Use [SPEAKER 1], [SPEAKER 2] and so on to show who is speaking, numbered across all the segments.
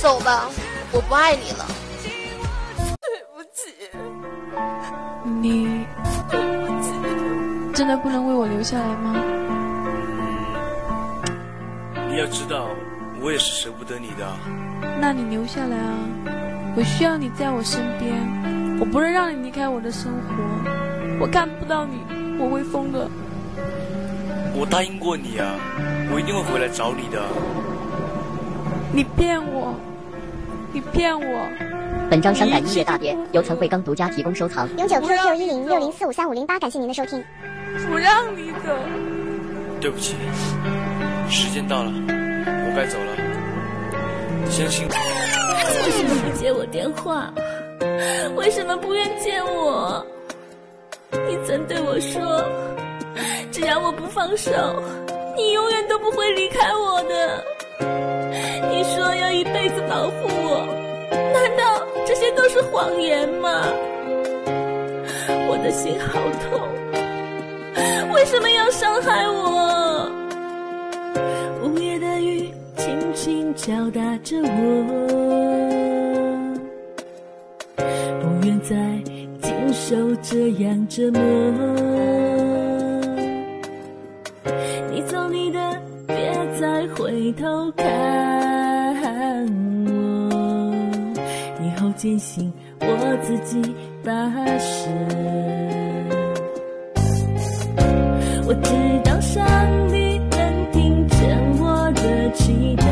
[SPEAKER 1] 走吧，我不爱你了。
[SPEAKER 2] 对不起，
[SPEAKER 3] 你
[SPEAKER 2] 对不起，
[SPEAKER 3] 真的不能为我留下来吗？
[SPEAKER 4] 你要知道，我也是舍不得你的。
[SPEAKER 3] 那你留下来啊！我需要你在我身边，我不能让你离开我的生活。我看不到你，我会疯的。
[SPEAKER 4] 我答应过你啊，我一定会回来找你的。
[SPEAKER 3] 你骗我！你骗我！
[SPEAKER 5] 本章伤感音乐大碟由陈慧刚独家提供收藏。
[SPEAKER 6] 永久 QQ 一零六零四五三五零八，感谢您的收听。
[SPEAKER 3] 不让你走。
[SPEAKER 4] 对不起，时间到了，我该走了。相信我。
[SPEAKER 2] 为什么不接我电话？为什么不愿见我？你曾对我说，只要我不放手，你永远都不会离开我的。你说要一辈子保护我，难道这些都是谎言吗？我的心好痛，为什么要伤害我？午夜的雨轻轻敲打着我，不愿再经受这样折磨。你走你的，别再回头看坚信我自己发誓。我知道上帝能听见我的祈祷，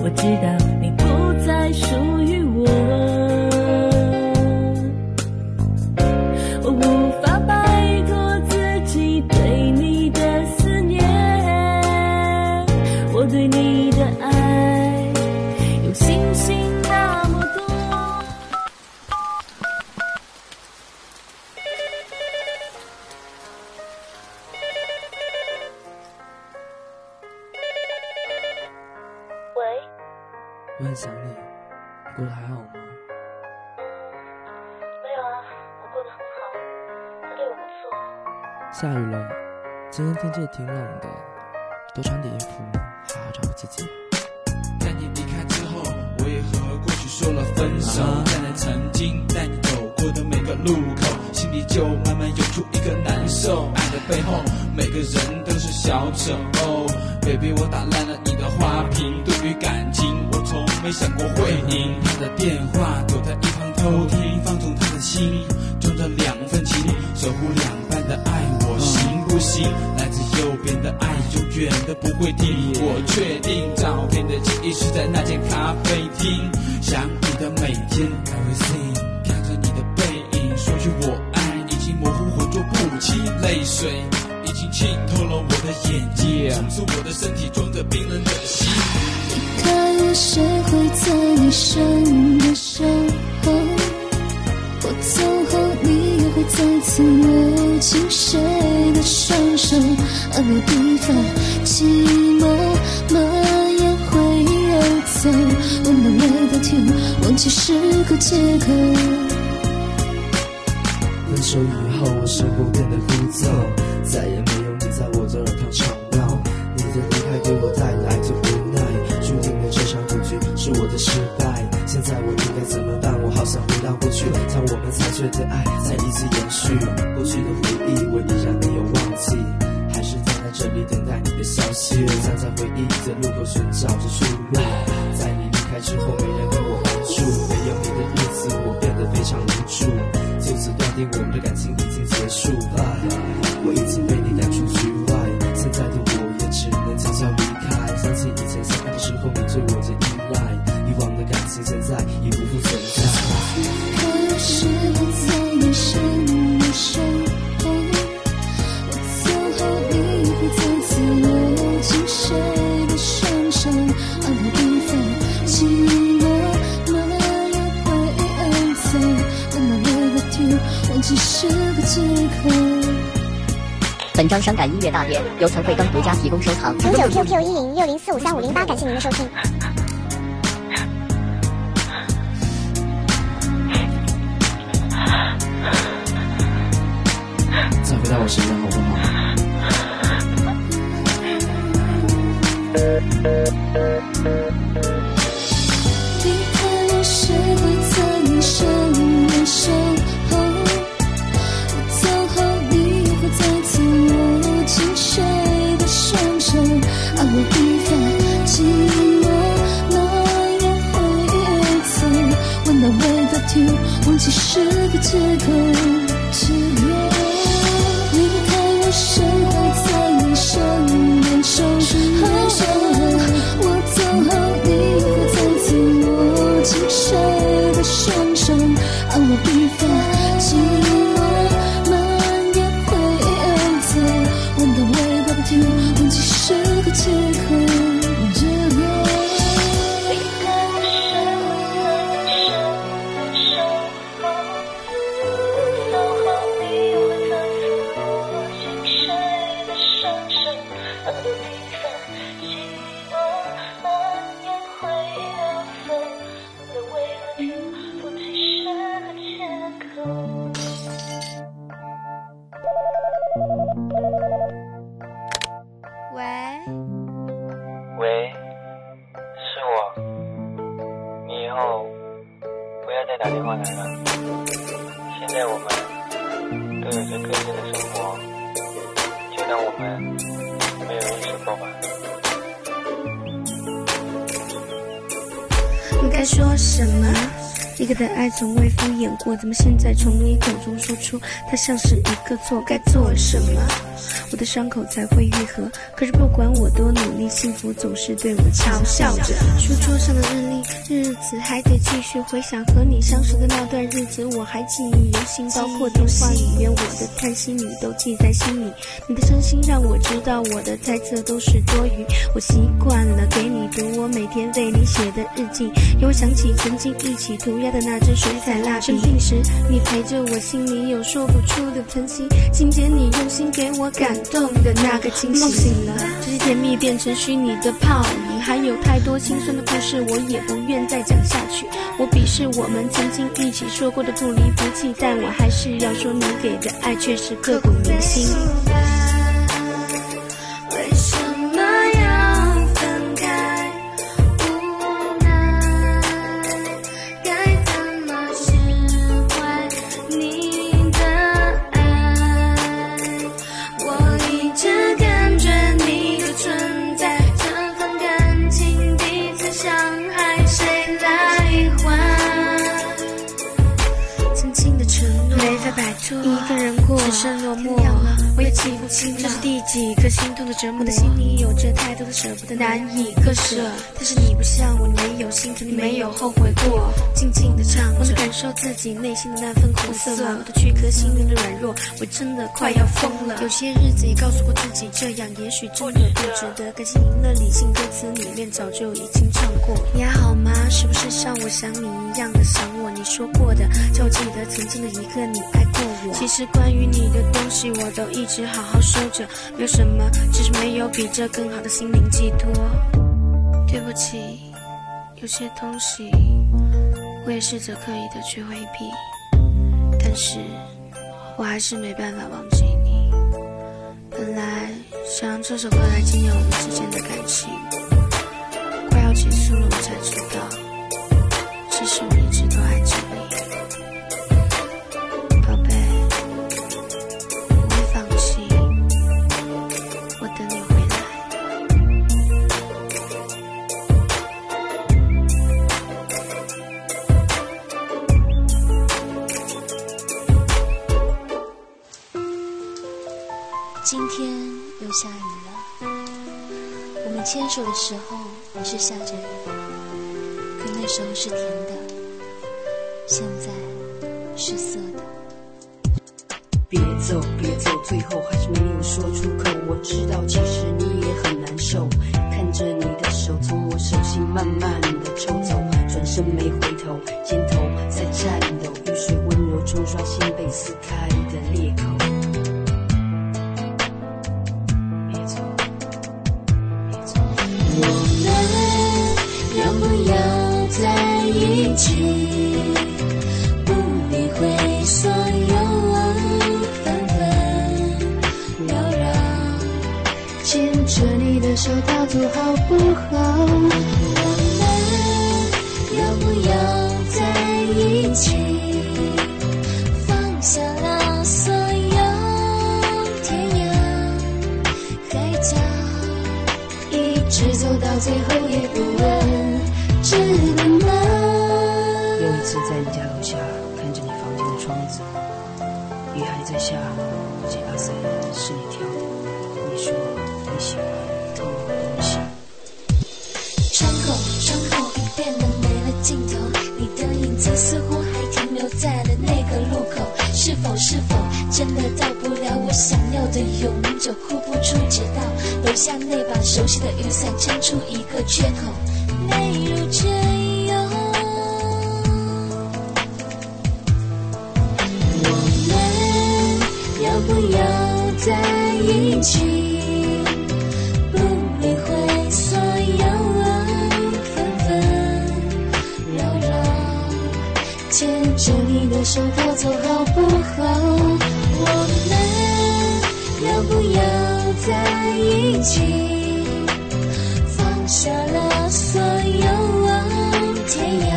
[SPEAKER 2] 我知道
[SPEAKER 7] 挺冷的，多穿点衣服，好好照顾自己。
[SPEAKER 8] 在你离开之后，我也和过去说了分手。在那曾经带你走过的每个路口，心里就慢慢涌出一个难受。爱的背后，每个人都是小丑。哦，baby，我打烂了你的花瓶。对于感情，我从没想过会赢。他的电话躲在一旁偷听，放纵他的心，装着两份情，守护两半的爱，我行不行？来自右边的爱，永远都不会停。我确定照片的记忆是在那间咖啡厅，想你的每天，everything，看着你的背影，说句我爱，已经模糊浑浊不清，泪水已经浸透了我的眼睛，从此我的身体装着冰冷的心。
[SPEAKER 9] 看有谁会在你身边守候？我走后，你再次握紧谁的双手？而我疲乏，寂寞蔓延回忆而走。我能 let you 忘记是个借口。
[SPEAKER 7] 分手以后，我生活变得枯燥，再也没有你在我的耳旁吵闹。你的离开给我带来的无奈，注定了这场赌局是我的失败。现在我应该怎么办？我好想回到过去，将我们残缺的爱再一次延续。过去的回忆我依然没有忘记，还是站在这里等待你的消息。站在回忆的路口寻找
[SPEAKER 5] 大碟由陈慧刚独家提供收藏。
[SPEAKER 6] 九九 QQ 一零六零四五三五零八，感谢您的收听。
[SPEAKER 7] 我，
[SPEAKER 10] 怎么现在从你口中说出它像是一个错？该做什么？我的伤口才会愈合。可是不管我多努力，幸福总是对我嘲笑着。书桌上的日历，日子还得继续回想和你相识的那段日子，我还记忆犹新。包括电话里面我的叹息，你都记在心里。你的真心让我知道我的猜测都是多余。我习惯了给你读我每天为你写的日记，又想起曾经一起涂鸦的那支水彩蜡笔。生病时你陪着我，心里有说不出的疼惜。今天你用心给我感动的那个惊喜。梦醒了，这些甜蜜变成虚拟的泡影，还有太多心酸的故事，我也不愿再讲下去。我鄙视我们曾经一起说过的不离不弃，但我还是要说，你给的爱却是刻骨铭心。一个人过，只剩落寞。我也记不清这是第几颗心痛的折磨。我的心里有着太多的舍不得，难以割舍。但是你不像我，你没有心疼，你没有后悔过。静静的唱，我能感受自己内心的那份苦涩。我的躯壳，心灵的软弱，我真的快要疯了。有些日子也告诉过自己，这样也许真的不值得。感谢您的理性，歌词里面早就已经唱过。你还好吗？是不是像我想你一样的想？你说过的，叫我记得曾经的一刻，你爱过我。其实关于你的东西，我都一直好好收着，没有什么，只是没有比这更好的心灵寄托。对不起，有些东西我也试着刻意的去回避，但是我还是没办法忘记你。本来想用这首歌来纪念我们之间的感情，快要结束了，我才知道，其实我
[SPEAKER 11] 牵手的时候也是下着雨，可那时候是甜的，现在是涩的。
[SPEAKER 12] 别走，别走，最后还是没有说出口。我知道，其实你也很难受。看着你的手从我手心慢慢的抽走，转身没回头，肩头在颤抖，雨水温柔冲刷心被撕开
[SPEAKER 13] 我们要不要在一起？不理会所有纷纷扰扰，牵着你的手，它做好不好？
[SPEAKER 14] 也不问，值得吗？
[SPEAKER 15] 有一次在你家楼下看着你房间的窗子，雨还在下，这把伞是你挑的。你说你喜欢偷东西。
[SPEAKER 13] 窗口，窗口已变得没了尽头，你的影子似乎还停留在了那个路口。是否是否真的到不了我想要的永久？哭不出直到像那把熟悉的雨伞撑出一个缺口。没如这样，我们要不要在一起？不理会所有纷纷扰扰，牵着你的手逃走好不好？我们要不要在一起？放下了所有天涯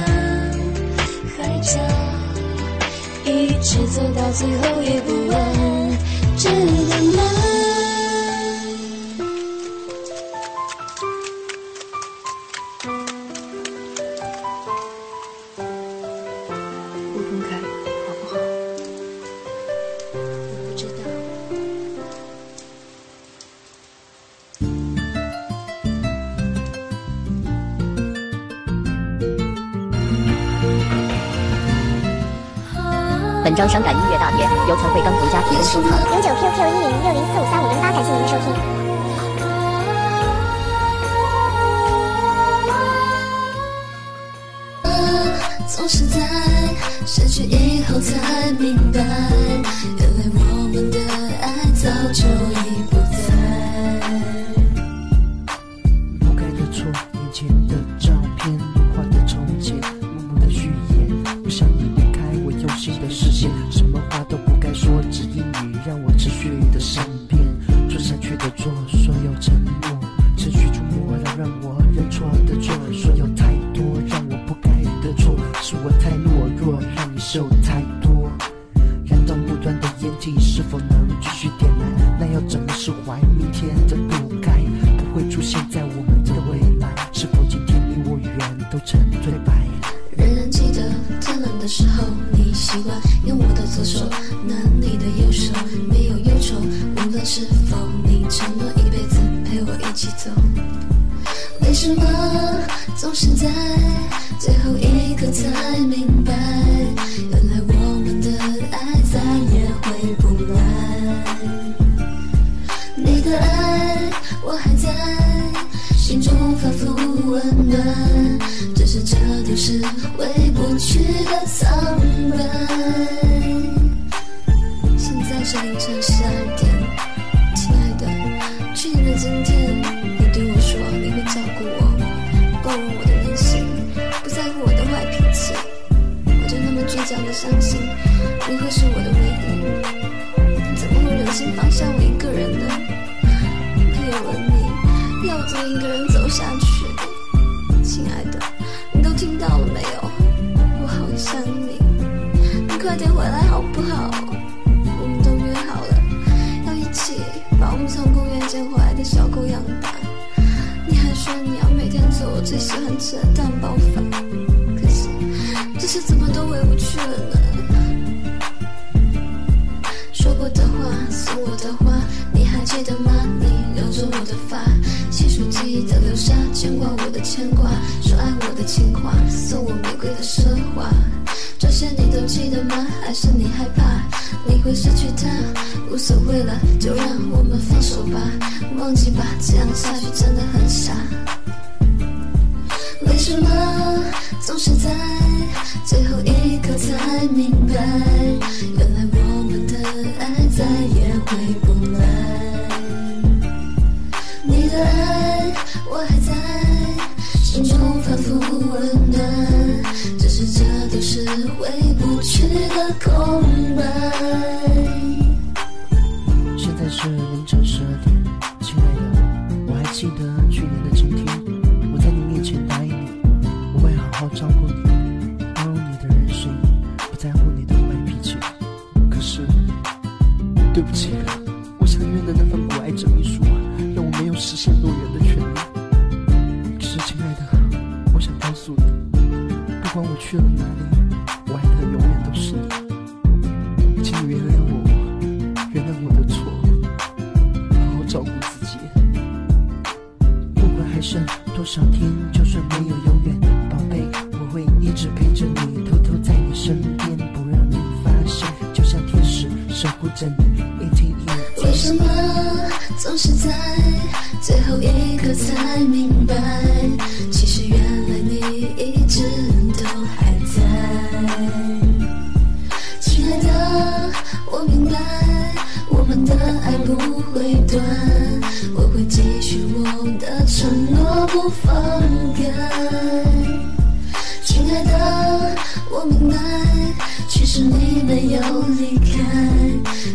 [SPEAKER 13] 海角，一直走到最后也不问值得吗？
[SPEAKER 15] 不分开好不好？
[SPEAKER 13] 我不知道。
[SPEAKER 5] 本张伤感音乐大碟由曾慧刚独家提供收藏。
[SPEAKER 6] 零九 QQ 一零六零四五三五零八，感谢您的收听。
[SPEAKER 14] 总是在失去以后才明白，原来我们的爱早就已
[SPEAKER 7] 那么
[SPEAKER 14] 倔强的相信你会是我的唯一，怎么会忍心放下我一个人呢？没有了你，要我怎么一个人走下去？亲爱的，你都听到了没有？我好想你，你快点回来好不好？我们都约好了，要一起把我们从公园捡回来的小狗养大。你还说你要每天做我最喜欢吃的蛋包饭，怎么都回不去了呢？说过的话，送我的花，你还记得吗？你留着我的发，细数记忆的留下，牵挂我的牵挂，说爱我的情话，送我玫瑰的奢华，这些你都记得吗？还是你害怕你会失去他？无所谓了，就让我们放手吧，忘记吧，这样下去真的很傻。为什么总是在最后一刻才明白，原来我们的爱再也回不来？你的爱我还在心中反复温暖，只是这都是回不去的空白。
[SPEAKER 16] 多少天，就算没有永远，宝贝，我会一直陪着你，偷偷在你身边，不让你发现，就像天使守护着你。ATE。
[SPEAKER 14] 为什么总是在最后一刻才明白？其实原来你一直都还在。亲爱的，我明白，我们的爱不会断，继续我的承诺不放开。亲爱的，我明白，其实你没有离开，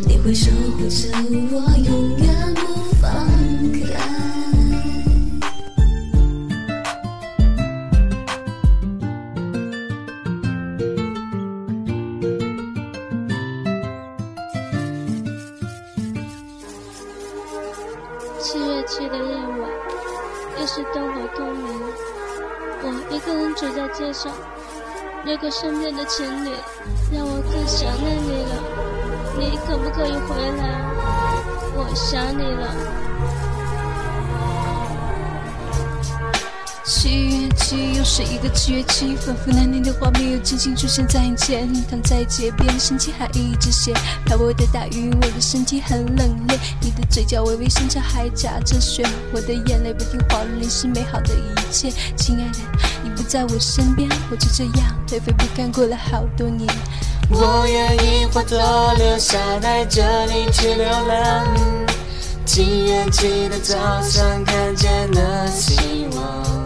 [SPEAKER 14] 你会守护着我，永远
[SPEAKER 17] 那个身边的情侣让我更想念你了。你可不可以回来？我想你了。
[SPEAKER 14] 七月七，又是一个七月七，仿佛那年的画面又轻轻出现在眼前。躺在街边，心情还一直写。飘过的大雨，我的身体很冷冽。你的嘴角微微上翘，还夹着雪。我的眼泪不听话，淋湿美好的一切。亲爱的，你在我身边，我就这样颓废不堪过了好多年。
[SPEAKER 12] 我愿意化作流沙，带着你去流浪。七月七的早上，看见了希望。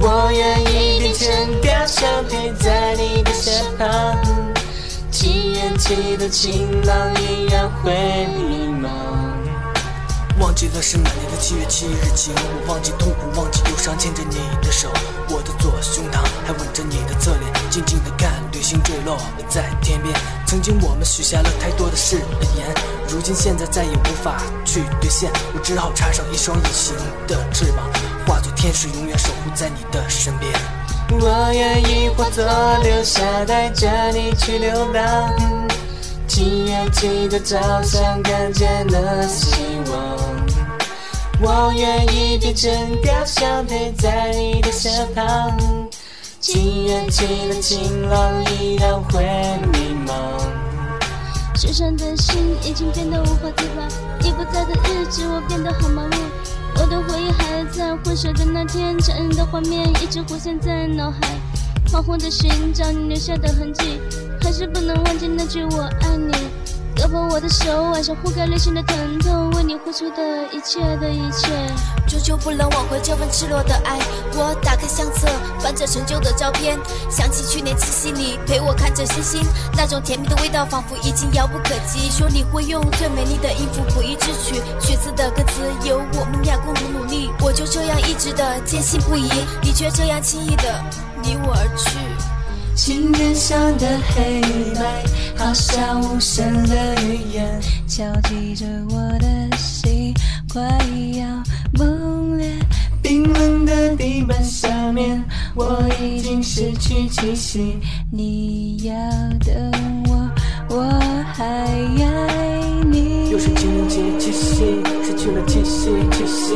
[SPEAKER 12] 我愿意变成雕像，陪在你的身旁。七月七的晴朗，依然会迷茫。
[SPEAKER 18] 忘记了是哪年的七月七日晴，我忘记痛苦，忘记忧伤，牵着你的手，我的左胸膛还吻着你的侧脸，静静的看流星坠落在天边。曾经我们许下了太多的誓言，如今现在再也无法去兑现，我只好插上一双隐形的翅膀，化作天使，永远守护在你的身边。
[SPEAKER 12] 我愿意化作流沙，带着你去流浪。七月七的早上，看见了希望。我愿意变成雕像，陪在你的身旁。七月七的晴朗，依然会迷茫。
[SPEAKER 17] 受伤的心已经变得无法自拔，你不在的日子，我变得好麻木。我的回忆还在分手的那天，残忍的画面一直浮现在脑海，恍惚的寻找你留下的痕迹，还是不能忘记那句我爱你。割破我的手腕上覆盖内心的疼痛，为你付出的一切的一切，
[SPEAKER 19] 终究不能挽回这份赤裸的爱。我打开相册，翻着陈旧的照片，想起去年七夕你陪我看着星星，那种甜蜜的味道仿佛已经遥不可及。说你会用最美丽的音符谱一支曲，曲子的歌词由我们俩共同努力，我就这样一直的坚信不疑，你却这样轻易的离我而去。
[SPEAKER 12] 琴键上的黑白，好像无声的语言，敲击着我的心，快要崩裂。冰冷的地板下面，我已经失去气息。你要等我，我还爱你。
[SPEAKER 18] 又是情人节，七夕，失去了气息，气息，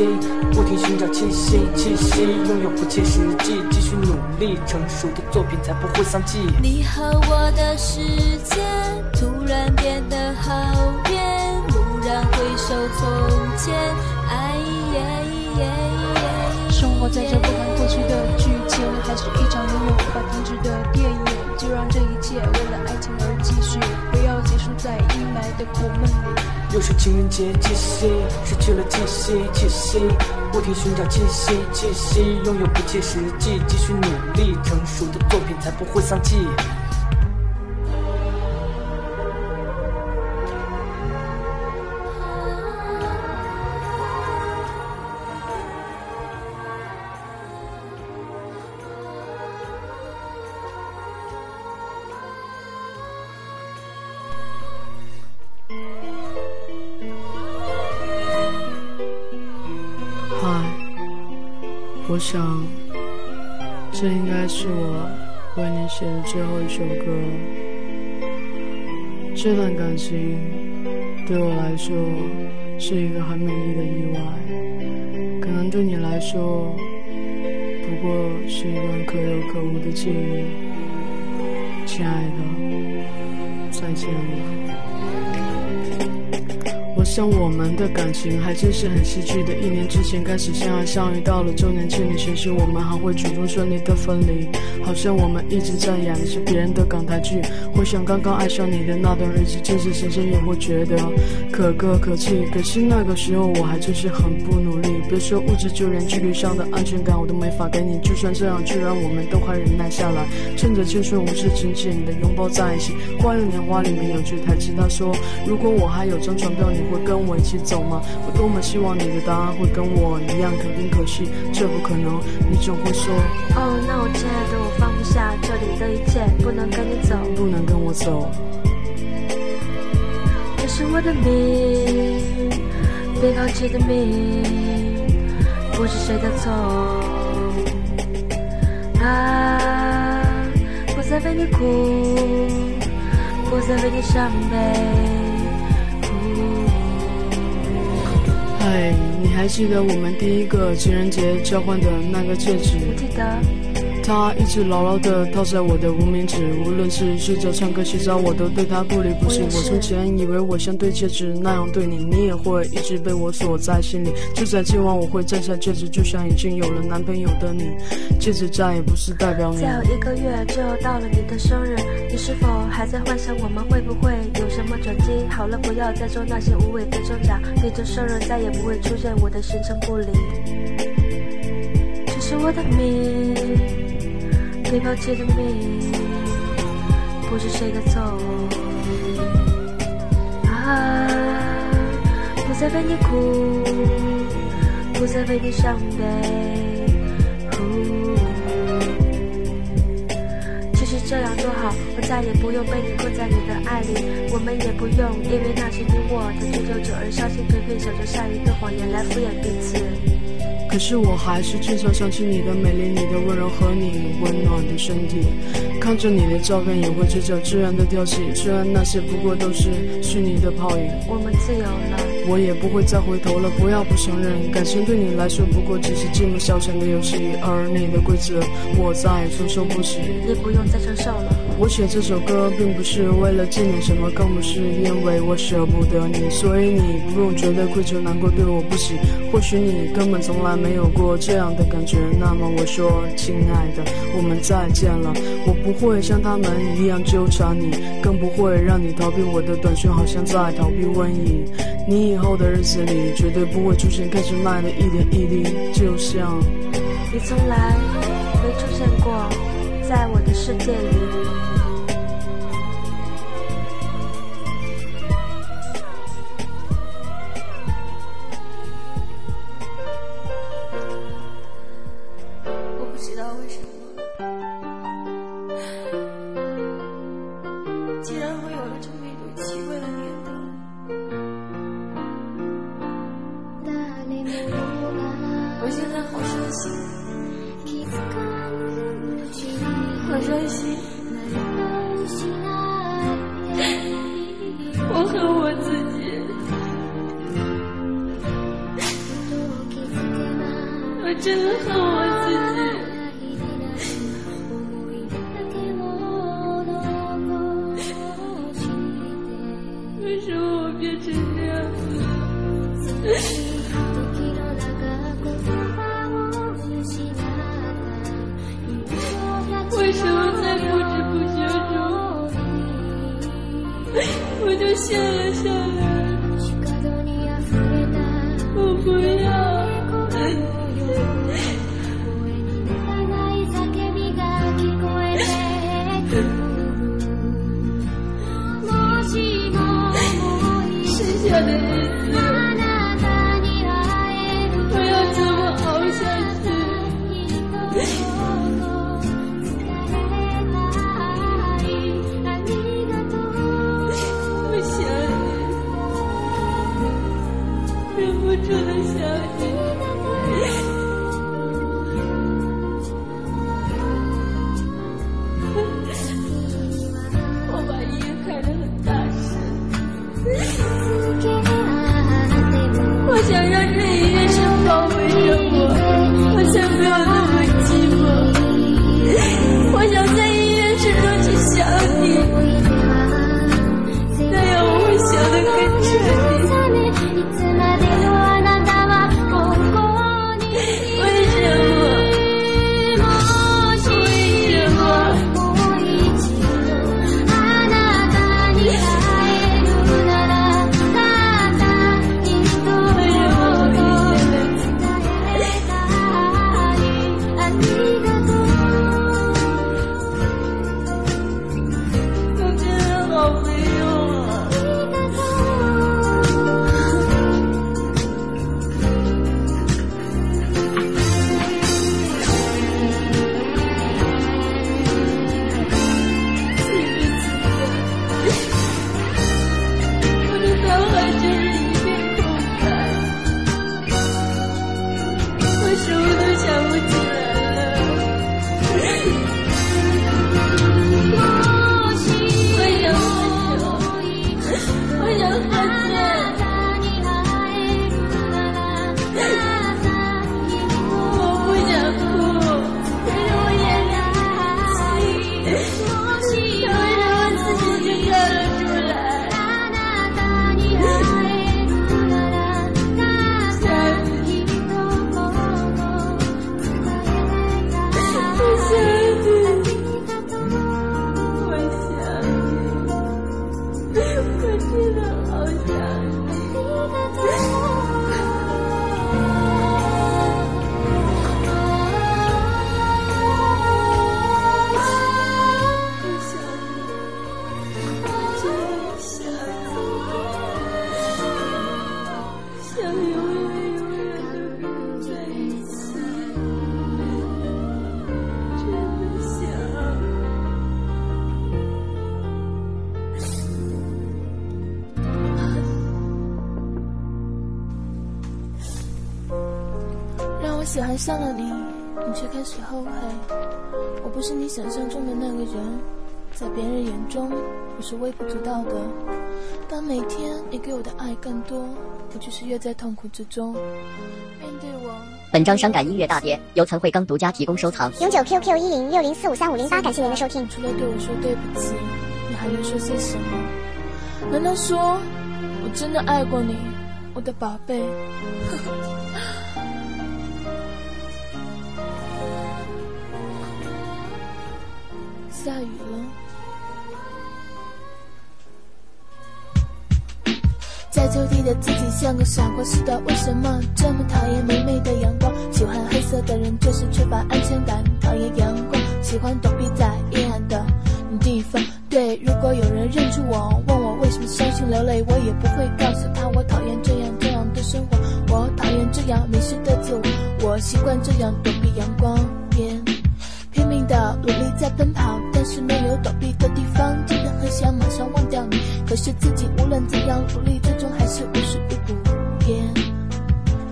[SPEAKER 18] 不停寻找气息，气息，拥有不切实际，继续努力，成熟的作品才不会丧气。
[SPEAKER 17] 你和我的世界突然变得好远，蓦然回首从前，哎耶耶耶。
[SPEAKER 20] 生活在这不堪过去的剧情，还是一场永远无法停止的电影。就让这一切为了爱情而继续，不要结束在阴霾的苦闷里。
[SPEAKER 18] 又是情人节，七夕，失去了气息，气息，不停寻找气息，气息，拥有不切实际，继续努力，成熟的作品才不会丧气。
[SPEAKER 21] 我想这应该是我为你写的最后一首歌。这段感情对我来说是一个很美丽的意外，可能对你来说不过是一段可有可无的记忆。亲爱的，再见了。我想我们的感情还真是很戏剧的。一年之前开始相爱相遇，到了周年庆的前夕，我们还会主动顺利的分离。好像我们一直在演的是别人的港台剧。回想刚刚爱上你的那段日子，真是深深也会觉得可歌可泣。可是那个时候我还真是很不努力，别说物质，就连距离上的安全感我都没法给你。就算这样，居然我们都还忍耐下来，趁着青春无知，紧紧的拥抱在一起。《花样年华》里面有句台词，他说：“如果我还有张船票，你会跟我一起走吗？”我多么希望你的答案会跟我一样肯定，可惜这不可能。你总会说：“
[SPEAKER 22] 哦，那我亲爱的，我放不下这里的一切，不能跟你走，
[SPEAKER 21] 不能跟我走。”
[SPEAKER 22] 这是我的命，被抛弃的命，不是谁的错。啊，不再为你哭，不再为你伤悲。
[SPEAKER 21] 嗨，你还记得我们第一个情人节交换的那个戒指？
[SPEAKER 22] 我记得。
[SPEAKER 21] 它一直牢牢地套在我的无名指，无论是睡觉、唱歌、洗澡，我都对它不离不弃。我从前以为我像对戒指那样对你，你也会一直被我锁在心里。就在今晚，我会摘下戒指，就像已经有了男朋友的你。戒指再也不是代表你。
[SPEAKER 22] 再有一个月就到了你的生日，你是否还在幻想我们会不会什么转机？好了，不要再做那些无谓的挣扎，你的生日再也不会出现我的行程不离。这是我的命。被抛弃的命，不是谁的错。啊，不再为你哭，不再为你伤悲。这样多好，我再也不用被你困在你的爱里，我们也不用因为那些你我的追求者而伤心颓废，想着下一个谎言来敷衍彼此。
[SPEAKER 21] 可是我还是经常想起你的美丽、你的温柔和你温暖的身体，看着你的照片也会嘴角自然的跳起。虽然那些不过都是虚拟的泡影，
[SPEAKER 22] 我们自由了，
[SPEAKER 21] 我也不会再回头了。不要不承认，感情对你来说不过只是寂寞消遣的游戏，而你的规则我再也承受不起。
[SPEAKER 22] 也不用再承受了。
[SPEAKER 21] 我写这首歌并不是为了纪念什么，更不是因为我舍不得你，所以你不用觉得愧疚难过，对我不起。或许你根本从来没有过这样的感觉。那么我说，亲爱的，我们再见了。我不会像他们一样纠缠你，更不会让你逃避我的短讯，好像在逃避瘟疫。你以后的日子里，绝对不会出现开始慢的一点一滴，就像
[SPEAKER 22] 你从来没出现过在我的世界里。
[SPEAKER 23] 我真的想你你想象中的那个人，在别人眼中我是微不足道的。当每天你给我的爱更多，我就是越在痛苦之中。面对我，
[SPEAKER 5] 本张伤感音乐大碟由陈慧刚独家提供收藏。
[SPEAKER 6] 永久 QQ 一零六零四五三五零八，感谢您的收听。
[SPEAKER 23] 除了对我说对不起，你还能说些什么？难道说我真的爱过你，我的宝贝？下雨了，在秋天的自己像个傻瓜似的，为什么这么讨厌明媚的阳光？喜欢黑色的人就是缺乏安全感，讨厌阳光，喜欢躲避在阴暗的地方。对，如果有人认出我，问我为什么伤心流泪，我也不会告诉他我讨厌这样这样的生活，我讨厌这样迷失的自我，我习惯这样躲避阳光。的努力在奔跑，但是没有躲避的地方，真的很想马上忘掉你。可是自己无论怎样努力，最终还是无时无补。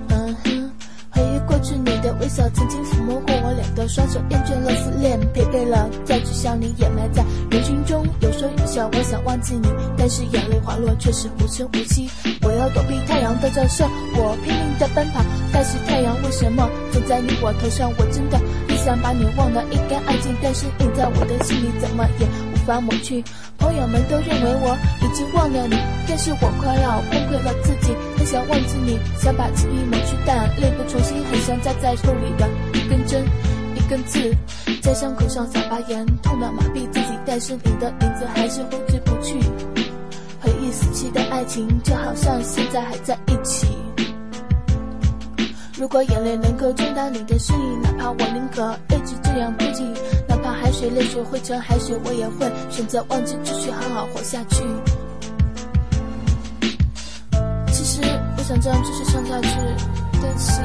[SPEAKER 23] 嗯哼，回忆过去你的微笑，曾经抚摸过我脸的双手，厌倦了思念，疲惫了再去想你，掩埋在人群中，有说有笑。我想忘记你，但是眼泪滑落却是无声无息。我要躲避太阳的照射，我拼命的奔跑，但是太阳为什么总在你我头上？我真的。想把你忘得一干二净，但是印在我的心里怎么也无法抹去。朋友们都认为我已经忘了你，但是我快要崩溃了自己。很想忘记你，想把记忆抹去，但力不从心。很想扎在肉里的一根针，一根刺，在伤口上撒把盐，痛得麻痹自己。但是你的名字还是挥之不去。回忆死去的爱情，就好像现在还在一起。如果眼泪能够冲淡你的失意，哪怕我宁可一直这样哭泣，哪怕海水泪水汇成海水，我也会选择忘记，继续好好活下去。其实我想这样继续唱下去，但是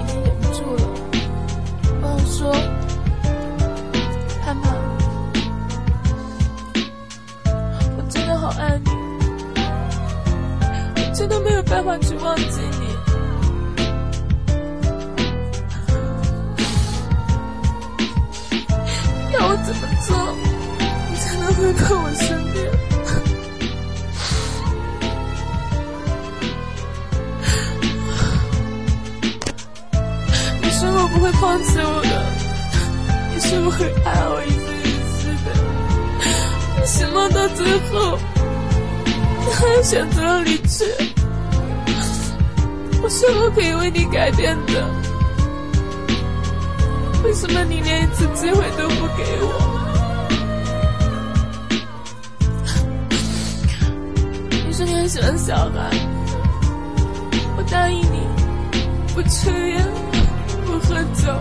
[SPEAKER 23] 已经忍不住了。我想说，盼盼，我真的好爱你，我真的没有办法去忘记怎么做，你才能回到我身边？你说我不会放弃我的，你说会爱我一次一次的，为什么到最后你还选择了离去？我是否可以为你改变的。为什么你连一次机会都不给我？你说你很喜欢小孩，我答应你，不抽烟，不喝酒。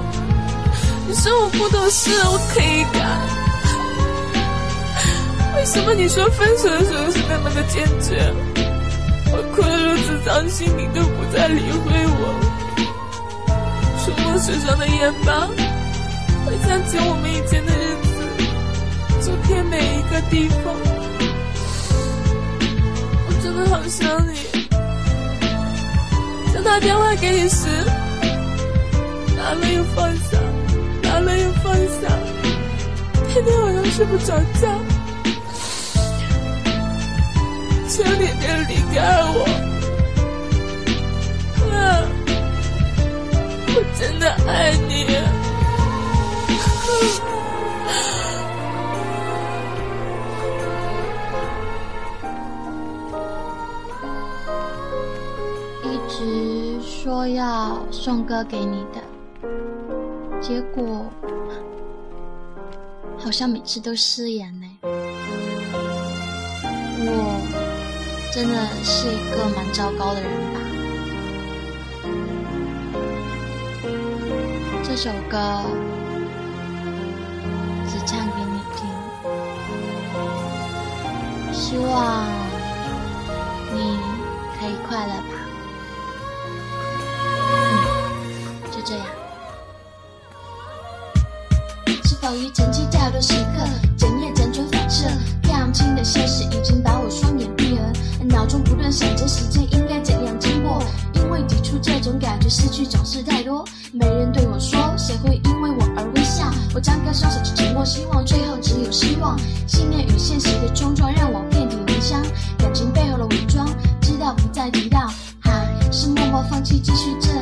[SPEAKER 23] 你说我不懂事，我可以改。为什么你说分手的时候是那么的坚决？我哭得如此伤心，你都不再理会我。触摸手上的烟疤。回想起我们以前的日子，昨天每一个地方，我真的好想你。想打电话给你时，打了又放下，打了又放下，天天晚上睡不着觉，却天天离开我。啊，我真的爱你。
[SPEAKER 24] 一直说要送歌给你的，结果好像每次都失言呢。我真的是一个蛮糟糕的人吧？这首歌。希望你可以快乐吧。嗯，就这样。是否一晨起大多时刻，整夜辗转反侧，看不清的现实已经把我双眼逼合，脑中不断想着时间应该怎样经过，因为抵触这种感觉，失去总是太多，没人对我说，谁会因为我而。我张开双手去紧握希望，最后只有失望。信念与现实的冲撞让我遍体鳞伤，感情背后的伪装，知道不再提到。哈，是默默放弃，继续这。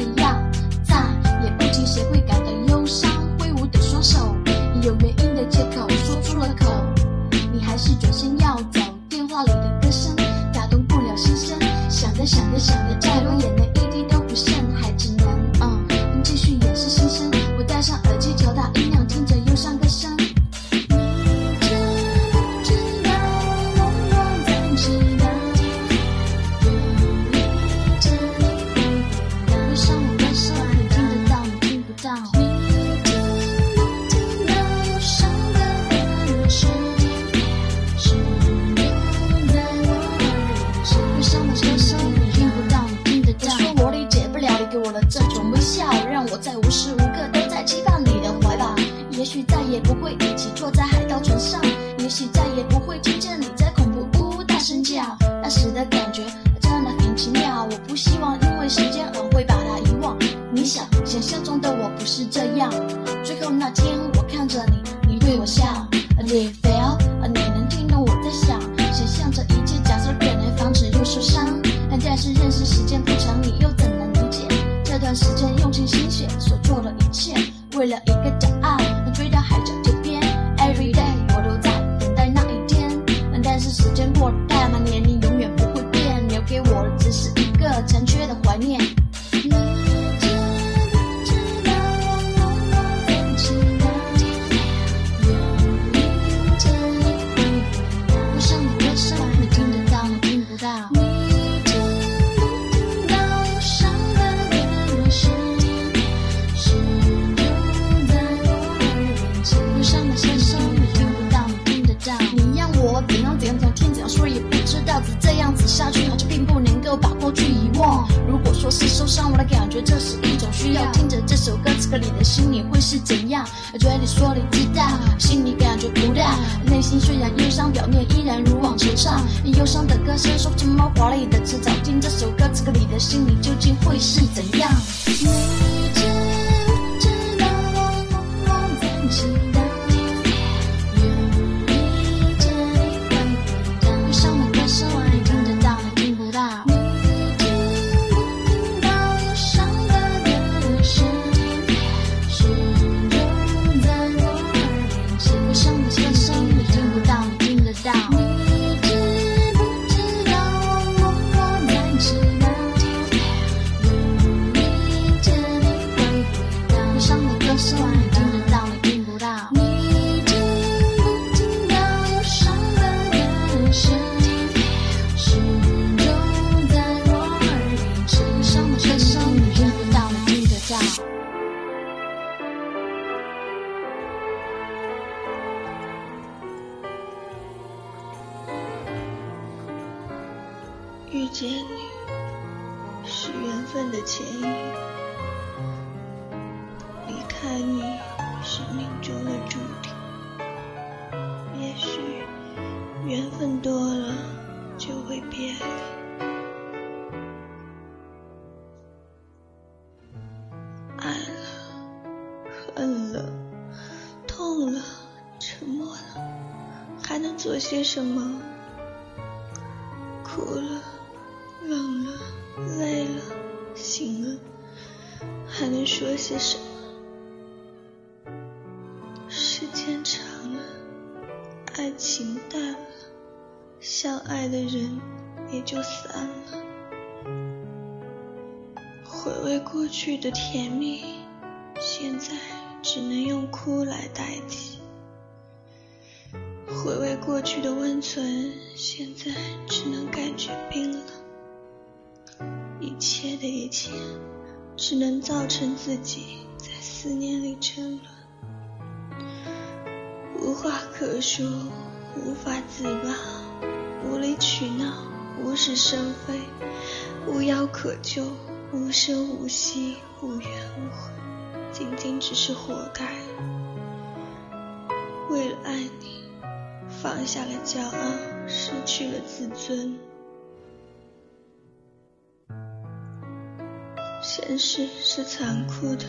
[SPEAKER 24] 说成猫华丽的词，走进这首歌，此刻你的心里究竟会是怎样？
[SPEAKER 25] 些什么？时间长了爱情淡了相爱的人也就散了。回味过去的甜蜜现在只能用哭来代替。回味过去的温存现在只能感觉冰冷。一切的一切只能造成自己在思念里沉沦。无话可说无法自拔无理取闹无事生非无药可救无声无息无怨无悔。仅仅只是活该。为了爱你放下了骄傲失去了自尊。现实是残酷的，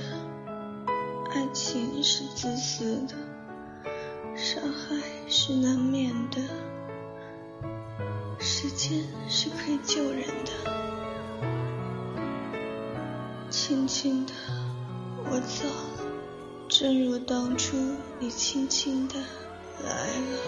[SPEAKER 25] 爱情是自私的，伤害是难免的，时间是可以救人的。轻轻的，我走了，正如当初你轻轻的来了。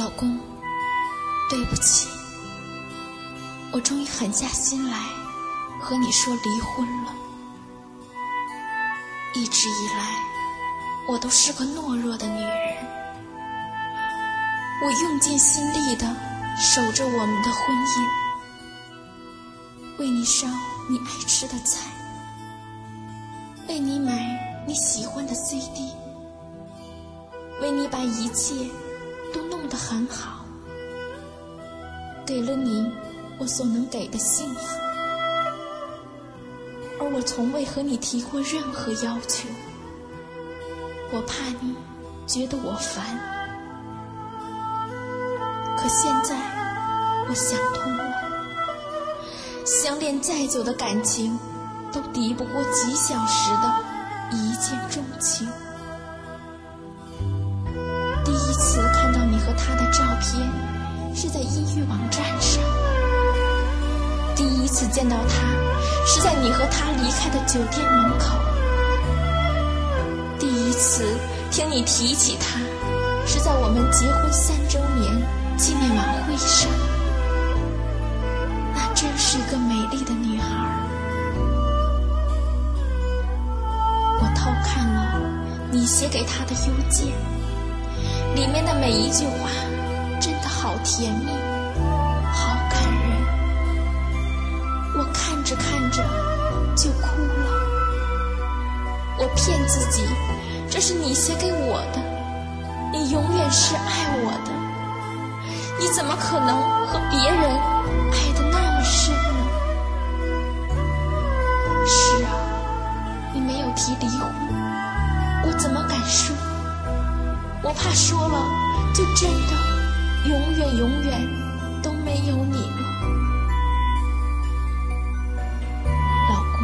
[SPEAKER 19] 老公，对不起，我终于狠下心来和你说离婚了。一直以来，我都是个懦弱的女人，我用尽心力的守着我们的婚姻，为你烧你爱吃的菜，为你买你喜欢的 CD，为你把一切。都弄得很好，给了你我所能给的幸福。
[SPEAKER 26] 而我从未和你提过任何要求。我怕你觉得我烦，可现在我想通了，相恋再久的感情，都敌不过几小时的一见钟情。是在音乐网站上；第一次见到他，是在你和他离开的酒店门口。第一次听你提起她，是在我们结婚三周年纪念晚会上。那真是一个美丽的女孩。我偷看了你写给她的邮件，里面的每一句话甜蜜，好感人。我看着看着就哭了。我骗自己。这是你写给我的，你永远是爱我的，你怎么可能和别人爱的那么深呢？是啊，你没有提离婚，我怎么敢说？我怕说了，就真的永远永远都没有你了，老公，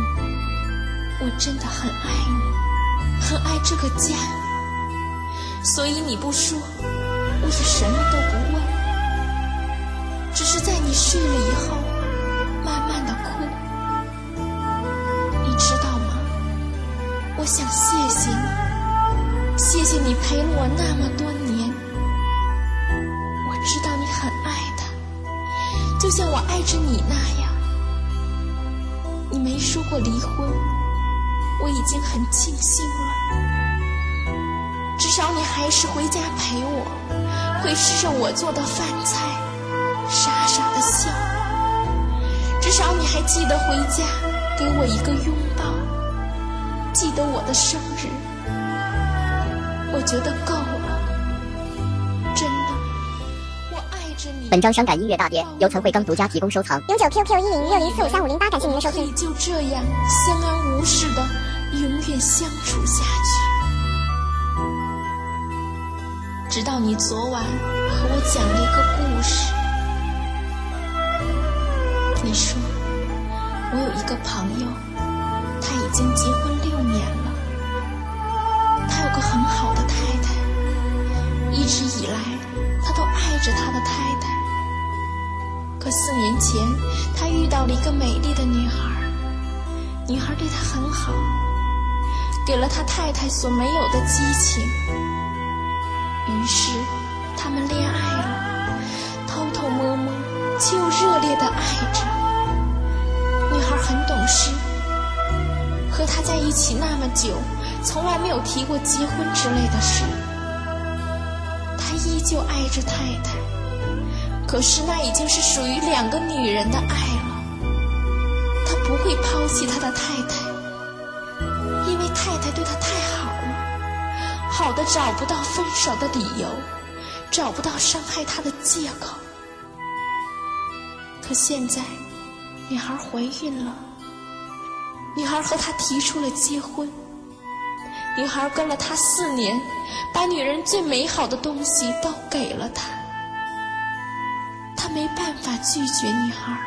[SPEAKER 26] 我真的很爱你。很爱这个家，所以你不说，我也什么都不问。只是在你睡了以后，慢慢的哭。你知道吗？我想谢谢你，谢谢你陪了我那么多年。像我爱着你那样。你没说过离婚。我已经很庆幸了，至少你还是回家陪我，会吃着我做的饭菜，傻傻的笑。至少你还记得回家给我一个拥抱，记得我的生日。我觉得够
[SPEAKER 5] 本张伤感音乐大碟由陈慧刚独家提供收藏。
[SPEAKER 6] 永久 QQ 一零六零四五三五零八，感谢您的收听。
[SPEAKER 26] 就这样相安无事的。永远相处下去，直到你昨晚和我讲了一个故事。你说我有一个朋友，他已经结婚六年了，他有个很好的太太，一直以来他都爱着他的太太。可四年前，他遇到了一个美丽的女孩，女孩对他很好。给了他太太所没有的激情，于是他们恋爱了，偷偷摸摸却又热烈的爱着。女孩很懂事，和他在一起那么久，从来没有提过结婚之类的事。他依旧爱着太太，可是那已经是属于两个女人的爱了。他不会抛弃他的太太。因为太太对他太好了，好的找不到分手的理由，找不到伤害他的借口。可现在，女孩怀孕了，女孩和他提出了结婚，女孩跟了他四年，把女人最美好的东西都给了他，没办法拒绝女孩，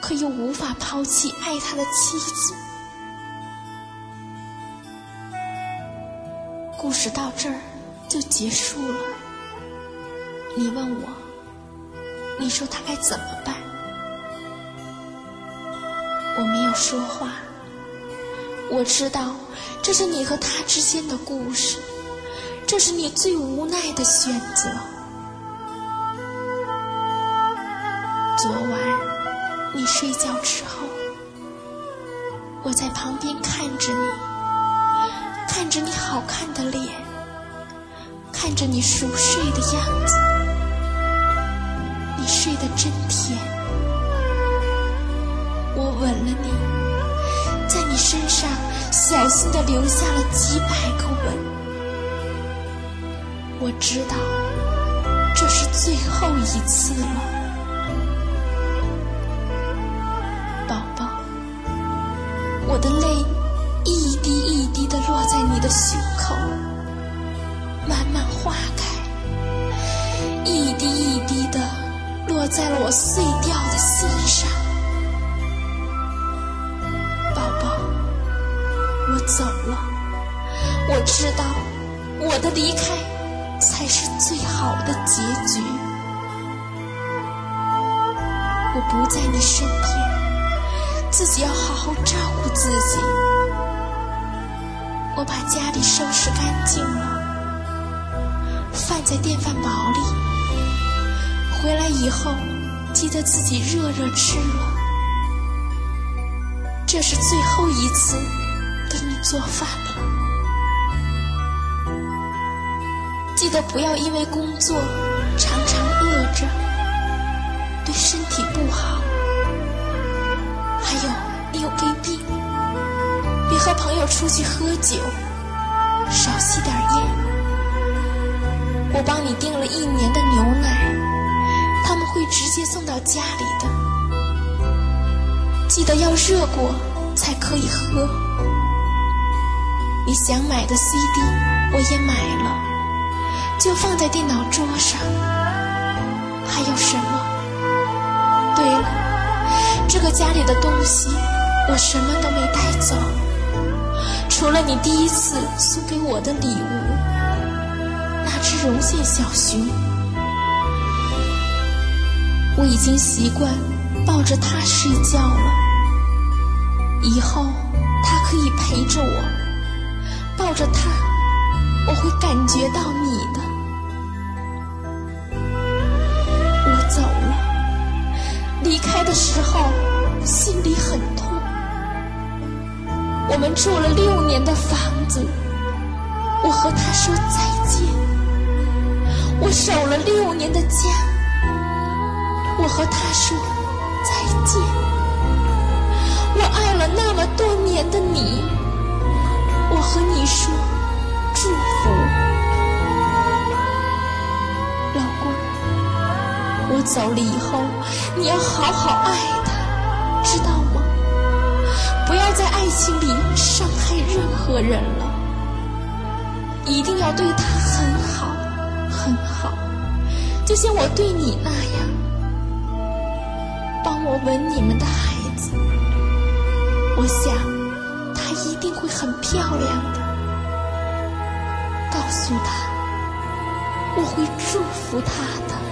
[SPEAKER 26] 可又无法抛弃爱他的妻子。故事到这儿就结束了。你问我，你说他该怎么办？我没有说话。我知道这是你和他之间的故事，这是你最无奈的选择。昨晚你睡觉之后，我在旁边看着你。看着你好看的脸，看着你熟睡的样子，你睡得真甜。我吻了你，在你身上小心的留下了几百个吻。我知道这是最后一次了，我的泪一滴一滴的落在你的胸口，慢慢化开，一滴一滴的落在了我碎掉的心上。宝宝，我走了，我知道我的离开才是最好的结局。我不在你身边，自己要好好照顾自己。我把家里收拾干净了，饭在电饭煲里。回来以后，记得自己热热吃了。这是最后一次给你做饭了，记得不要因为工作常常饿着。对身体不好，出去喝酒，少吸点烟。我帮你订了一年的牛奶，他们会直接送到家里的，记得要热过才可以喝。你想买的 CD 我也买了，就放在电脑桌上。还有什么？对了，这个家里的东西我什么都没带走，除了你第一次送给我的礼物——那只绒线小熊。我已经习惯抱着它睡觉了，以后它可以陪着我，抱着它，我会感觉到你的。我走了。离开的时候，心里很。我们住了六年的房子，我和他说再见。我守了六年的家，我和他说再见。我爱了那么多年的你，我和你说祝福，老公。我走了以后，你要好好爱，不要在爱情里伤害任何人了，一定要对他很好，很好，就像我对你那样。帮我吻你们的孩子，我想她一定会很漂亮的。告诉他，我会祝福他的。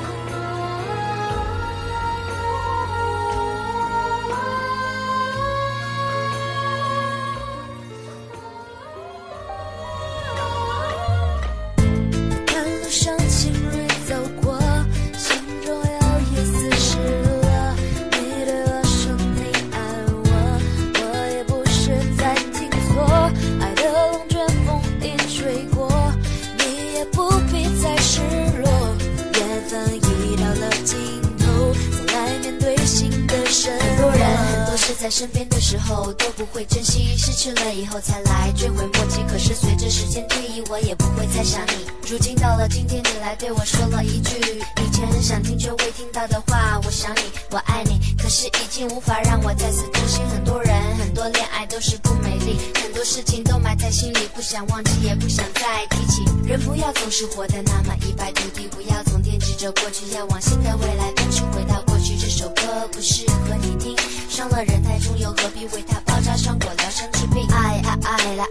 [SPEAKER 27] 后才来追悔莫及。可是随着时间推移，我也不会再想你。如今到了今天，你来对我说了一句以前很想听却未听到的话，我想你，我爱你。可是已经无法让我再次动心。很多人，很多恋爱都是不美丽，很多事情都埋在心里，不想忘记，也不想再提起。人不要总是活得那么一败涂地，不要总惦记着过去，要往新的未来奔去。回到过去，这首歌不适合你听，伤了人太重，又何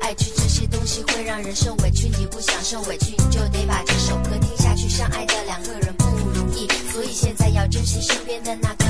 [SPEAKER 27] 爱去，这些东西会让人受委屈。你不想受委屈，你就得把这首歌听下去。相爱的两个人不容易，所以现在要珍惜身边的那个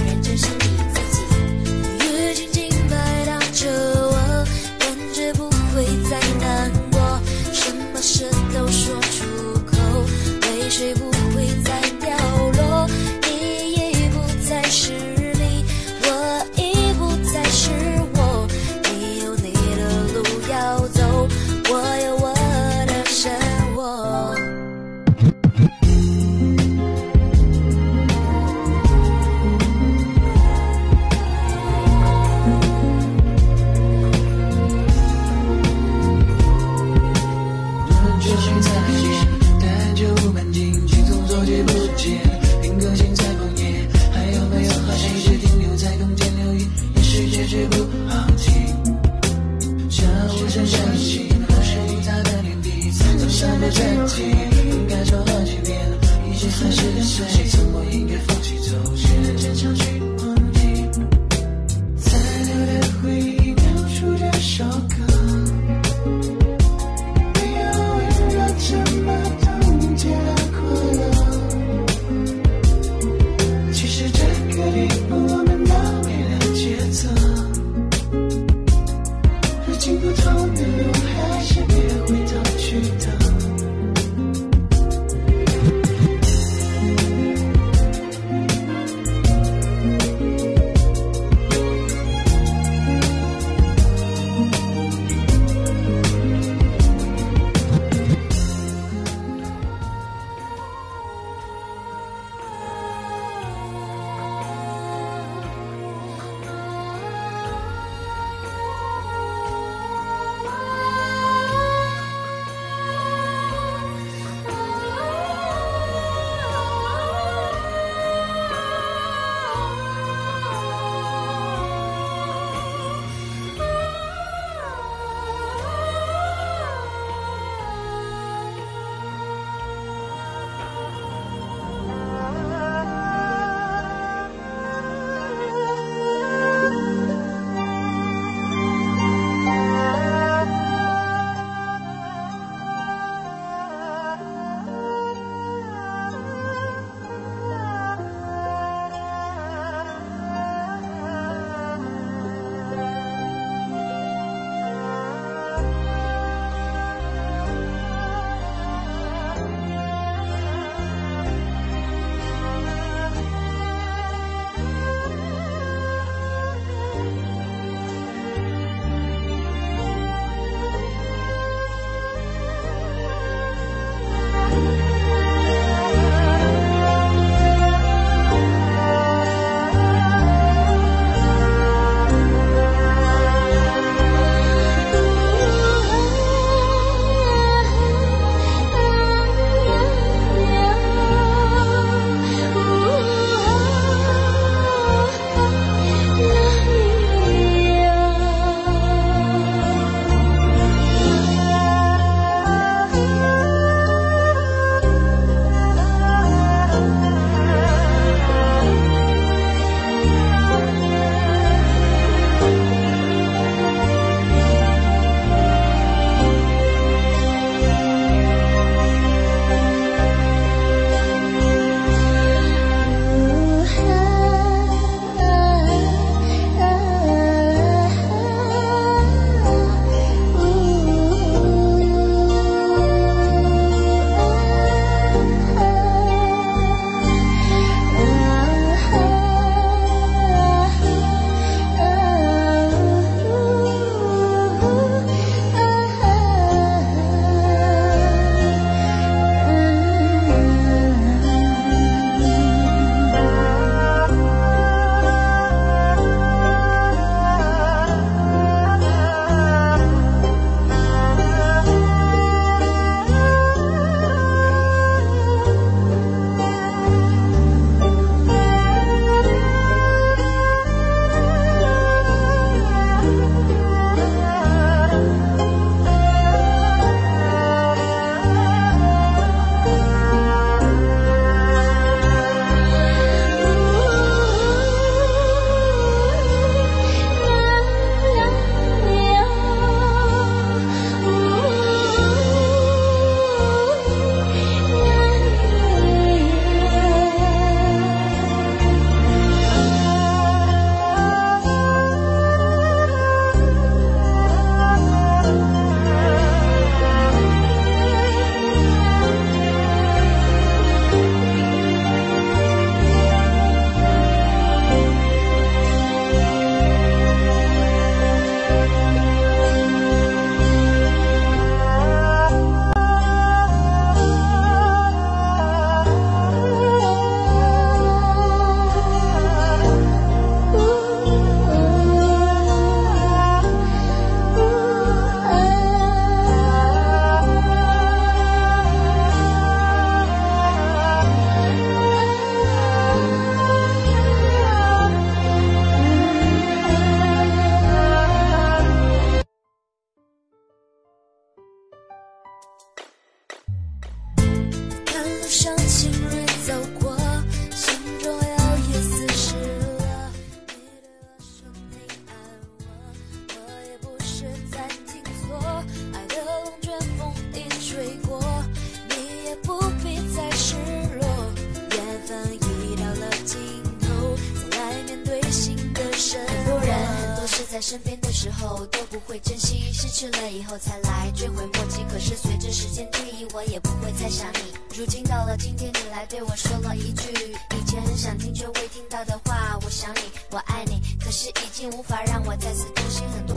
[SPEAKER 27] 身边的时候都不会珍惜，失去了以后才来追悔莫及。可是随着时间推移，我也不会再想你。如今到了今天，你来对我说了一句以前很想听却未听到的话，我想你，我爱你。可是已经无法让我再次珍惜很多。